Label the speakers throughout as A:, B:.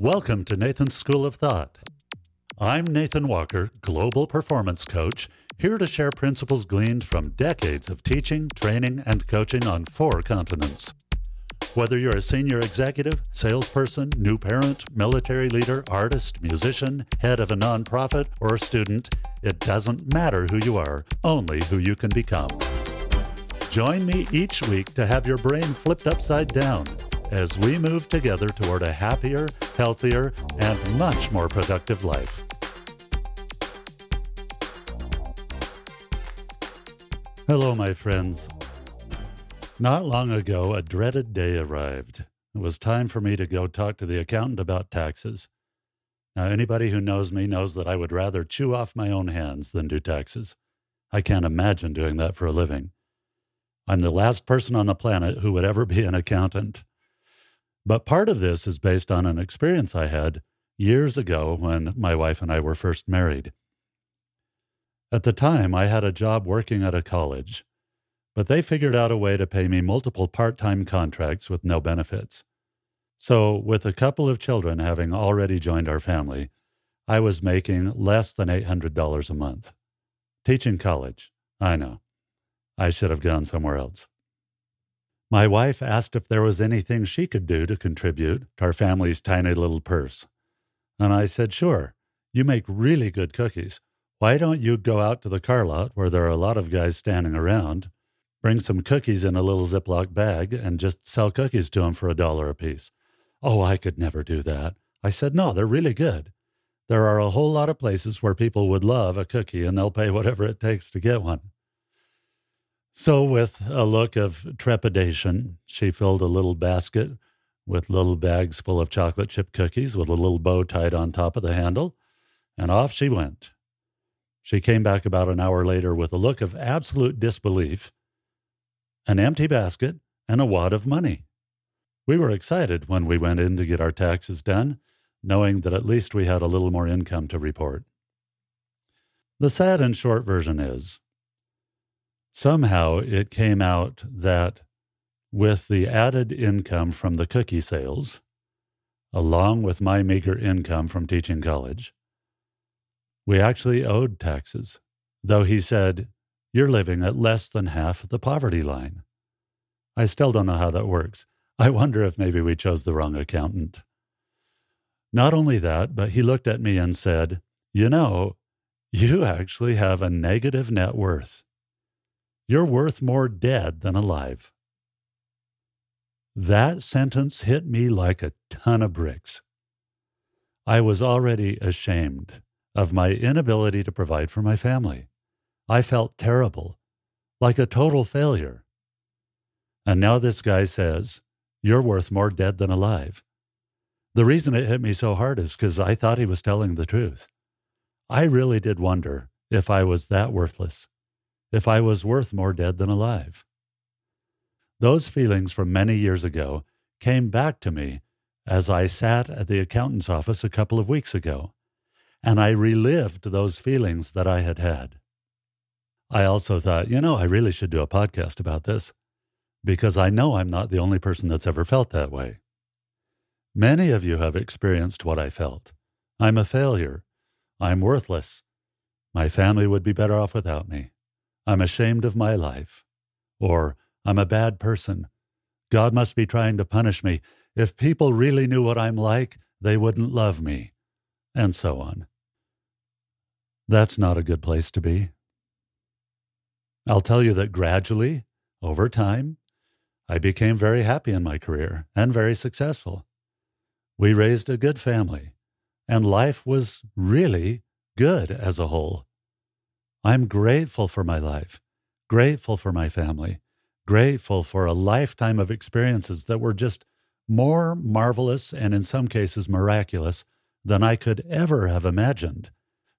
A: Welcome to Nathan's School of Thought. I'm Nathan Walker, Global Performance Coach, here to share principles gleaned from decades of teaching, training, and coaching on four continents. Whether you're a senior executive, salesperson, new parent, military leader, artist, musician, head of a nonprofit, or a student, it doesn't matter who you are, only who you can become. Join me each week to have your brain flipped upside down as we move together toward a happier, healthier, and much more productive life. Hello, my friends. Not long ago, a dreaded day arrived. It was time for me to go talk to the accountant about taxes. Now, anybody who knows me knows that I would rather chew off my own hands than do taxes. I can't imagine doing that for a living. I'm the last person on the planet who would ever be an accountant. But part of this is based on an experience I had years ago when my wife and I were first married. At the time, I had a job working at a college, but they figured out a way to pay me multiple part time contracts with no benefits. So, with a couple of children having already joined our family, I was making less than $800 a month. Teaching college, I know. I should have gone somewhere else. My wife asked if there was anything she could do to contribute to our family's tiny little purse. And I said, Sure, you make really good cookies. Why don't you go out to the car lot where there are a lot of guys standing around, bring some cookies in a little Ziploc bag, and just sell cookies to them for a dollar apiece? Oh, I could never do that. I said, No, they're really good. There are a whole lot of places where people would love a cookie and they'll pay whatever it takes to get one. So, with a look of trepidation, she filled a little basket with little bags full of chocolate chip cookies with a little bow tied on top of the handle, and off she went. She came back about an hour later with a look of absolute disbelief, an empty basket, and a wad of money. We were excited when we went in to get our taxes done, knowing that at least we had a little more income to report. The sad and short version is somehow it came out that with the added income from the cookie sales, along with my meager income from teaching college, we actually owed taxes, though he said, You're living at less than half the poverty line. I still don't know how that works. I wonder if maybe we chose the wrong accountant. Not only that, but he looked at me and said, You know, you actually have a negative net worth. You're worth more dead than alive. That sentence hit me like a ton of bricks. I was already ashamed of my inability to provide for my family. I felt terrible, like a total failure. And now this guy says, You're worth more dead than alive. The reason it hit me so hard is because I thought he was telling the truth. I really did wonder if I was that worthless if I was worth more dead than alive. Those feelings from many years ago came back to me as I sat at the accountant's office a couple of weeks ago, and I relived those feelings that I had had. I also thought, you know, I really should do a podcast about this because I know I'm not the only person that's ever felt that way. Many of you have experienced what I felt. I'm a failure. I'm worthless. My family would be better off without me. I'm ashamed of my life. Or, I'm a bad person. God must be trying to punish me. If people really knew what I'm like, they wouldn't love me. And so on. That's not a good place to be. I'll tell you that gradually, over time, I became very happy in my career and very successful. We raised a good family, and life was really good as a whole. I'm grateful for my life, grateful for my family, grateful for a lifetime of experiences that were just more marvelous and in some cases miraculous than I could ever have imagined,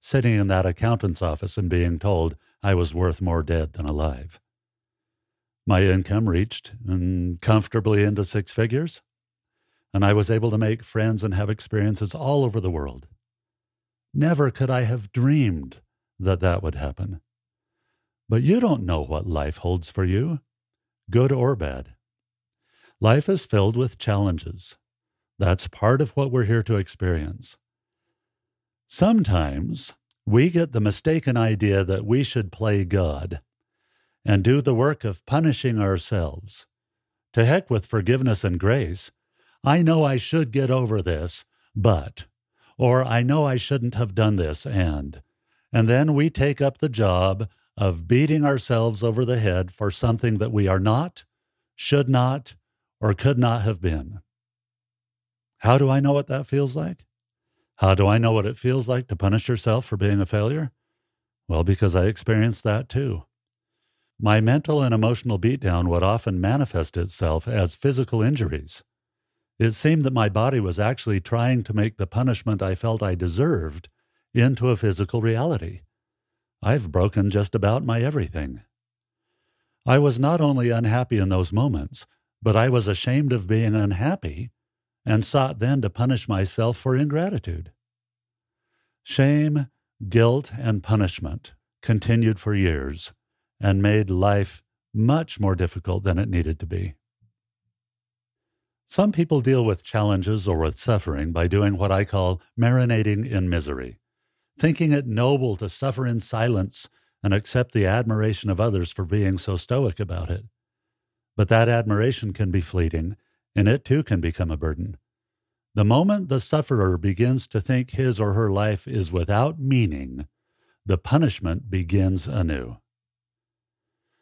A: sitting in that accountant's office and being told I was worth more dead than alive. My income reached mm, comfortably into six figures, and I was able to make friends and have experiences all over the world. Never could I have dreamed that that would happen. But you don't know what life holds for you, good or bad. Life is filled with challenges. That's part of what we're here to experience. Sometimes we get the mistaken idea that we should play God and do the work of punishing ourselves. To heck with forgiveness and grace. I know I should get over this, but, or I know I shouldn't have done this, and, and then we take up the job of beating ourselves over the head for something that we are not, should not, or could not have been. How do I know what that feels like? How do I know what it feels like to punish yourself for being a failure? Well, because I experienced that too. My mental and emotional beatdown would often manifest itself as physical injuries. It seemed that my body was actually trying to make the punishment I felt I deserved into a physical reality. I've broken just about my everything. I was not only unhappy in those moments, but I was ashamed of being unhappy and sought then to punish myself for ingratitude. Shame, guilt, and punishment continued for years and made life much more difficult than it needed to be. Some people deal with challenges or with suffering by doing what I call marinating in misery, thinking it noble to suffer in silence and accept the admiration of others for being so stoic about it. But that admiration can be fleeting, and it too can become a burden. The moment the sufferer begins to think his or her life is without meaning, the punishment begins anew.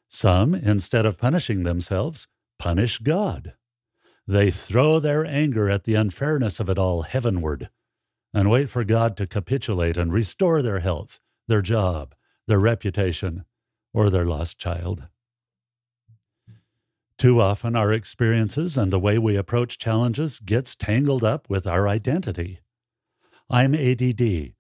A: Some, instead of punishing themselves, punish God. They throw their anger at the unfairness of it all heavenward and wait for God to capitulate and restore their health, their job, their reputation, or their lost child. Too often, our experiences and the way we approach challenges gets tangled up with our identity. I'm ADD.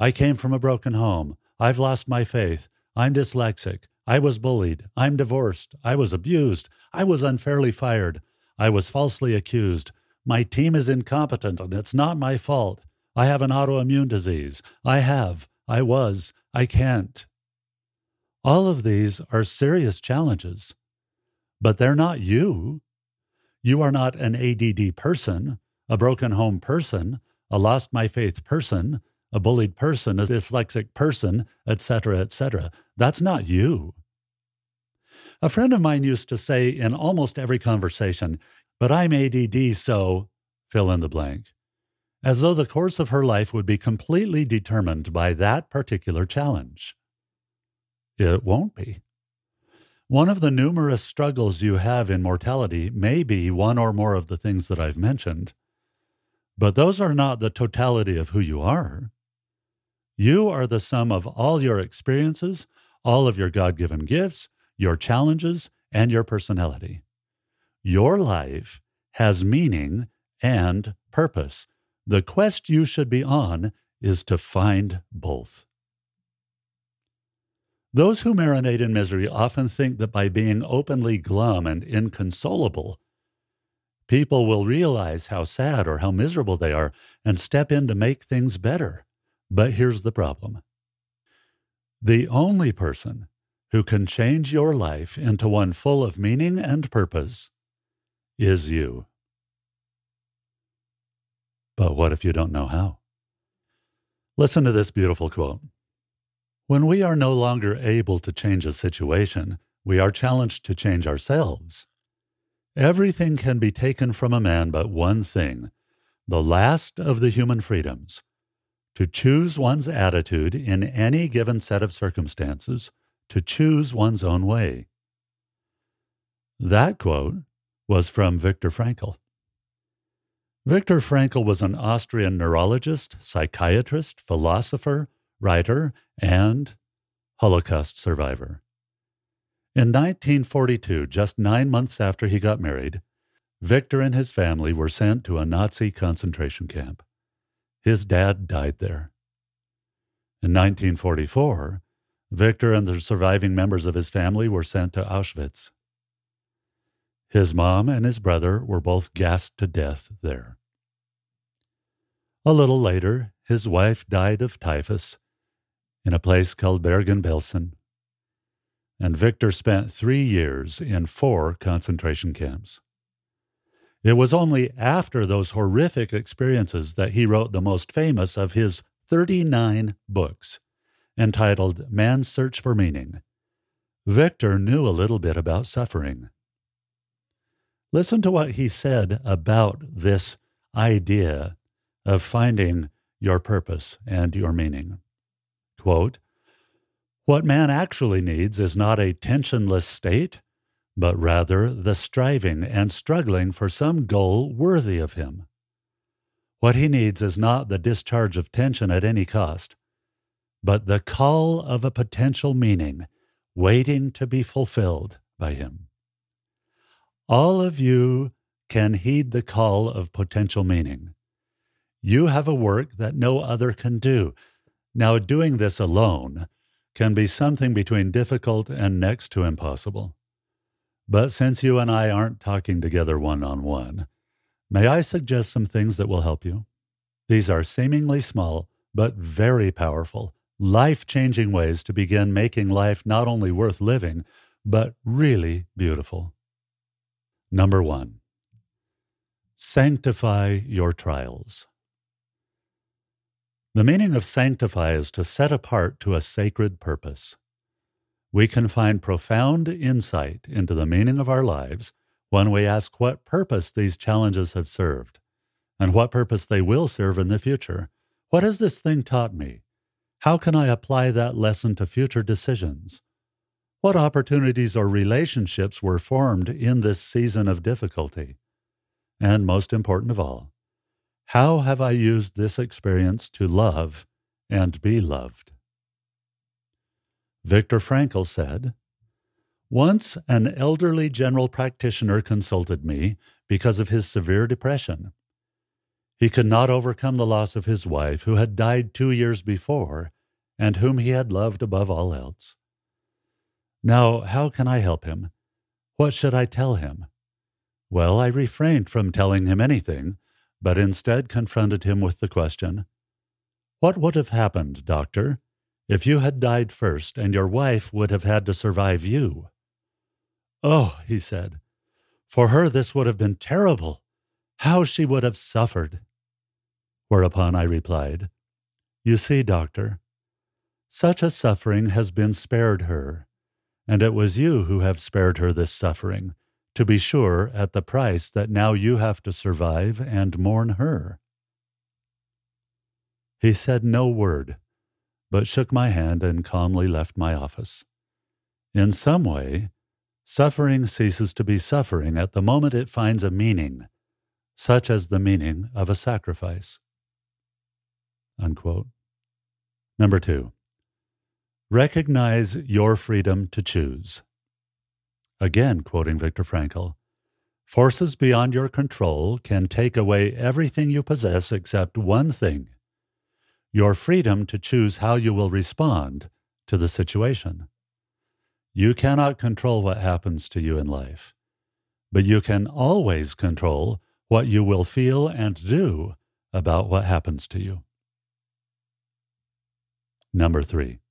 A: I came from a broken home. I've lost my faith. I'm dyslexic. I was bullied. I'm divorced. I was abused. I was unfairly fired. I was falsely accused. My team is incompetent and it's not my fault. I have an autoimmune disease. I have. I was. I can't. All of these are serious challenges, but they're not you. You are not an ADD person, a broken home person, a lost my faith person, a bullied person, a dyslexic person, etc., etc. That's not you. A friend of mine used to say in almost every conversation, but I'm ADD, so fill in the blank, as though the course of her life would be completely determined by that particular challenge. It won't be. One of the numerous struggles you have in mortality may be one or more of the things that I've mentioned, but those are not the totality of who you are. You are the sum of all your experiences, all of your God given gifts, your challenges, and your personality. Your life has meaning and purpose. The quest you should be on is to find both. Those who marinate in misery often think that by being openly glum and inconsolable, people will realize how sad or how miserable they are and step in to make things better. But here's the problem the only person who can change your life into one full of meaning and purpose is you. But what if you don't know how? Listen to this beautiful quote. When we are no longer able to change a situation, we are challenged to change ourselves. Everything can be taken from a man but one thing, the last of the human freedoms to choose one's attitude in any given set of circumstances, to choose one's own way. That quote was from Viktor Frankl. Viktor Frankl was an Austrian neurologist, psychiatrist, philosopher, writer, and Holocaust survivor. In 1942, just nine months after he got married, Viktor and his family were sent to a Nazi concentration camp. His dad died there. In 1944, Viktor and the surviving members of his family were sent to Auschwitz. His mom and his brother were both gassed to death there. A little later, his wife died of typhus in a place called Bergen-Belsen, and Viktor spent three years in four concentration camps. It was only after those horrific experiences that he wrote the most famous of his 39 books, entitled Man's Search for Meaning. Viktor knew a little bit about suffering. Listen to what he said about this idea of finding your purpose and your meaning. Quote, what man actually needs is not a tensionless state, but rather the striving and struggling for some goal worthy of him. What he needs is not the discharge of tension at any cost, but the call of a potential meaning waiting to be fulfilled by him. All of you can heed the call of potential meaning. You have a work that no other can do. Now, doing this alone can be something between difficult and next to impossible. But since you and I aren't talking together one on one, may I suggest some things that will help you? These are seemingly small, but very powerful, life changing ways to begin making life not only worth living, but really beautiful. Number one, sanctify your trials. The meaning of sanctify is to set apart to a sacred purpose. We can find profound insight into the meaning of our lives when we ask what purpose these challenges have served and what purpose they will serve in the future. What has this thing taught me? How can I apply that lesson to future decisions? What opportunities or relationships were formed in this season of difficulty? And most important of all, how have I used this experience to love and be loved? Viktor Frankl said, Once an elderly general practitioner consulted me because of his severe depression. He could not overcome the loss of his wife, who had died two years before and whom he had loved above all else. Now, how can I help him? What should I tell him? Well, I refrained from telling him anything but instead confronted him with the question What would have happened, doctor, if you had died first and your wife would have had to survive you? Oh, he said, for her this would have been terrible. How she would have suffered. Whereupon I replied, You see, doctor, such a suffering has been spared her, and it was you who have spared her this suffering to be sure, at the price that now you have to survive and mourn her. He said no word, but shook my hand and calmly left my office. In some way, suffering ceases to be suffering at the moment it finds a meaning, such as the meaning of a sacrifice. Unquote. Number two, recognize your freedom to choose. Again, quoting Viktor Frankl Forces beyond your control can take away everything you possess except one thing your freedom to choose how you will respond to the situation. You cannot control what happens to you in life, but you can always control what you will feel and do about what happens to you. Number three,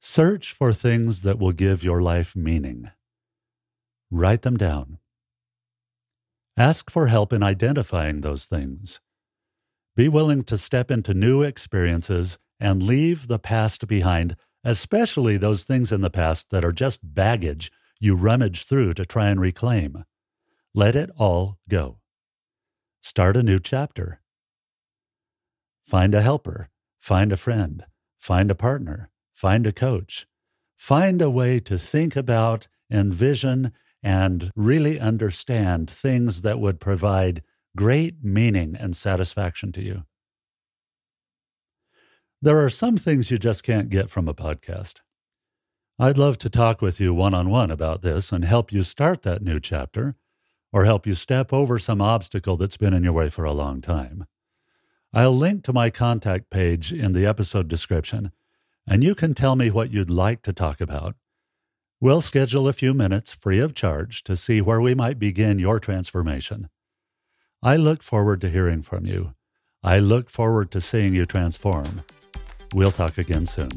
A: Search for things that will give your life meaning. Write them down. Ask for help in identifying those things. Be willing to step into new experiences and leave the past behind, especially those things in the past that are just baggage you rummage through to try and reclaim. Let it all go. Start a new chapter. Find a helper, find a friend, find a partner, find a coach, find a way to think about, envision, and really understand things that would provide great meaning and satisfaction to you. There are some things you just can't get from a podcast. I'd love to talk with you one on one about this and help you start that new chapter or help you step over some obstacle that's been in your way for a long time. I'll link to my contact page in the episode description and you can tell me what you'd like to talk about. We'll schedule a few minutes free of charge to see where we might begin your transformation. I look forward to hearing from you. I look forward to seeing you transform. We'll talk again soon.